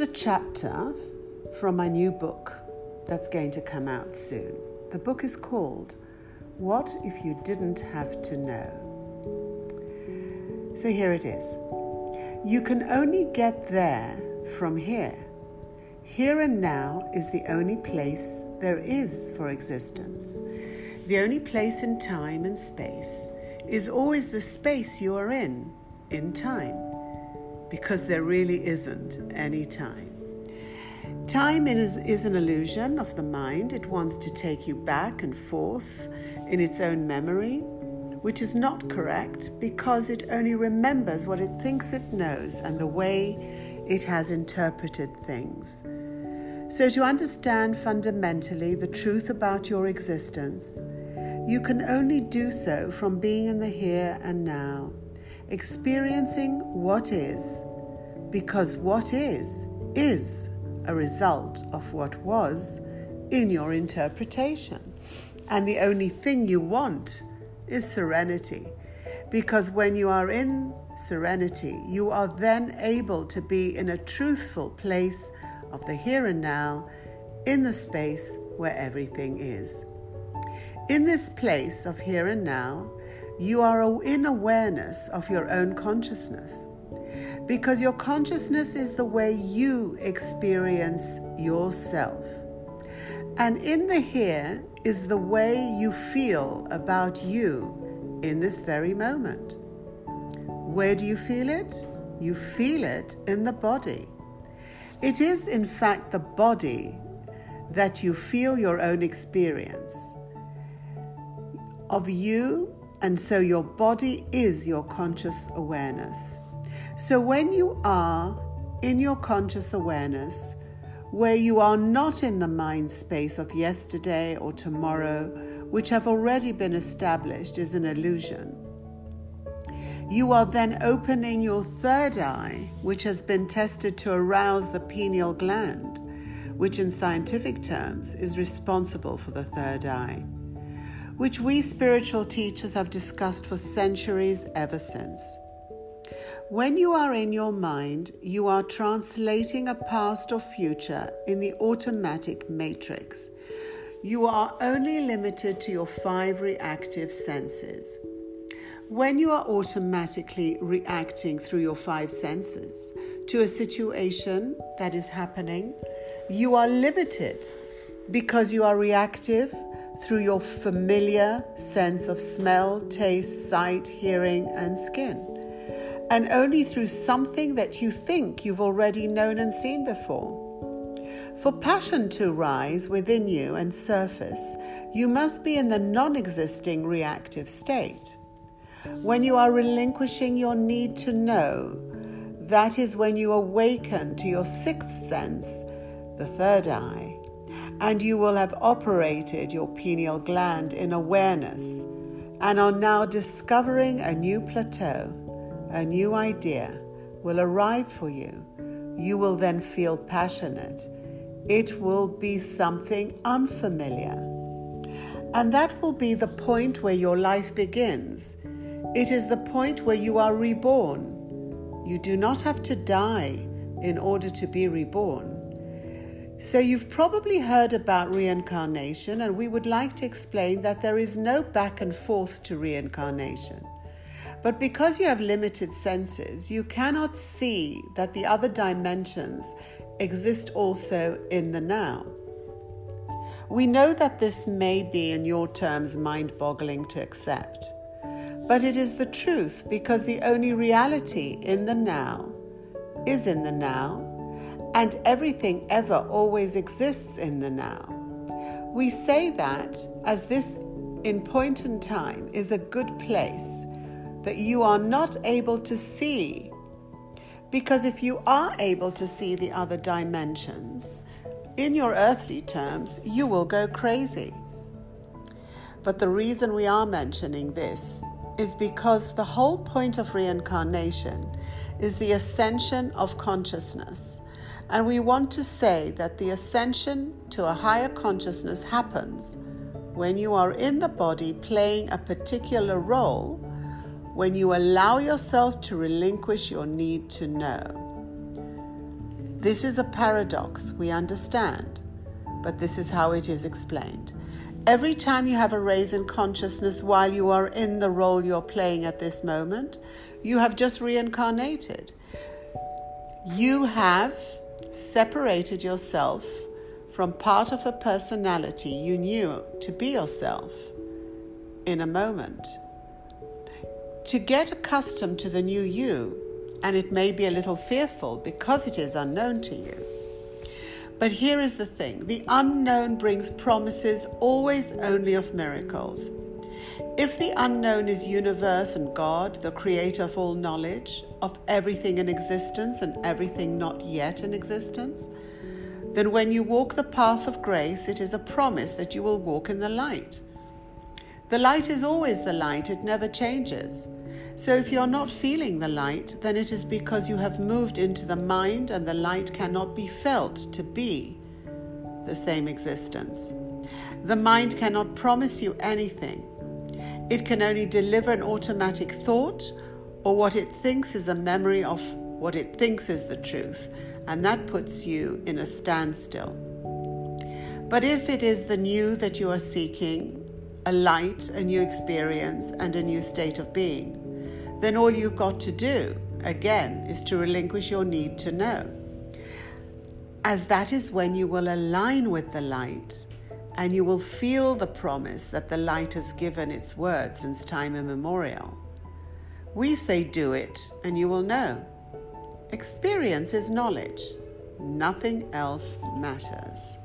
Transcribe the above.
a chapter from my new book that's going to come out soon. The book is called What If You Didn't Have to Know? So here it is. You can only get there from here. Here and now is the only place there is for existence. The only place in time and space is always the space you are in, in time, because there really isn't any time. Time is, is an illusion of the mind. It wants to take you back and forth in its own memory, which is not correct because it only remembers what it thinks it knows and the way it has interpreted things. So, to understand fundamentally the truth about your existence, you can only do so from being in the here and now, experiencing what is, because what is, is a result of what was in your interpretation. And the only thing you want is serenity, because when you are in serenity, you are then able to be in a truthful place of the here and now, in the space where everything is. In this place of here and now, you are in awareness of your own consciousness. Because your consciousness is the way you experience yourself. And in the here is the way you feel about you in this very moment. Where do you feel it? You feel it in the body. It is, in fact, the body that you feel your own experience of you, and so your body is your conscious awareness. So when you are in your conscious awareness, where you are not in the mind space of yesterday or tomorrow, which have already been established is an illusion. You are then opening your third eye, which has been tested to arouse the pineal gland, which in scientific terms is responsible for the third eye which we spiritual teachers have discussed for centuries ever since. When you are in your mind, you are translating a past or future in the automatic matrix. You are only limited to your five reactive senses. When you are automatically reacting through your five senses to a situation that is happening, you are limited because you are reactive through your familiar sense of smell, taste, sight, hearing, and skin, and only through something that you think you've already known and seen before. For passion to rise within you and surface, you must be in the non existing reactive state. When you are relinquishing your need to know, that is when you awaken to your sixth sense, the third eye, and you will have operated your pineal gland in awareness and are now discovering a new plateau, a new idea will arrive for you. You will then feel passionate. It will be something unfamiliar. And that will be the point where your life begins. It is the point where you are reborn. You do not have to die in order to be reborn. So, you've probably heard about reincarnation, and we would like to explain that there is no back and forth to reincarnation. But because you have limited senses, you cannot see that the other dimensions exist also in the now. We know that this may be, in your terms, mind boggling to accept. But it is the truth because the only reality in the now is in the now and everything ever always exists in the now. We say that as this in point in time is a good place that you are not able to see. Because if you are able to see the other dimensions, in your earthly terms, you will go crazy. But the reason we are mentioning this is because the whole point of reincarnation is the ascension of consciousness and we want to say that the ascension to a higher consciousness happens when you are in the body playing a particular role, when you allow yourself to relinquish your need to know. This is a paradox, we understand, but this is how it is explained. Every time you have a raise in consciousness while you are in the role you're playing at this moment, you have just reincarnated. You have separated yourself from part of a personality you knew to be yourself in a moment. To get accustomed to the new you, and it may be a little fearful because it is unknown to you. But here is the thing the unknown brings promises always only of miracles. If the unknown is universe and God, the creator of all knowledge, of everything in existence and everything not yet in existence, then when you walk the path of grace, it is a promise that you will walk in the light. The light is always the light, it never changes. So if you're not feeling the light, then it is because you have moved into the mind and the light cannot be felt to be the same existence. The mind cannot promise you anything. It can only deliver an automatic thought or what it thinks is a memory of what it thinks is the truth, and that puts you in a standstill. But if it is the new that you are seeking, a light, a new experience, and a new state of being, then all you've got to do, again, is to relinquish your need to know. As that is when you will align with the light and you will feel the promise that the light has given its word since time immemorial. We say, do it, and you will know. Experience is knowledge, nothing else matters.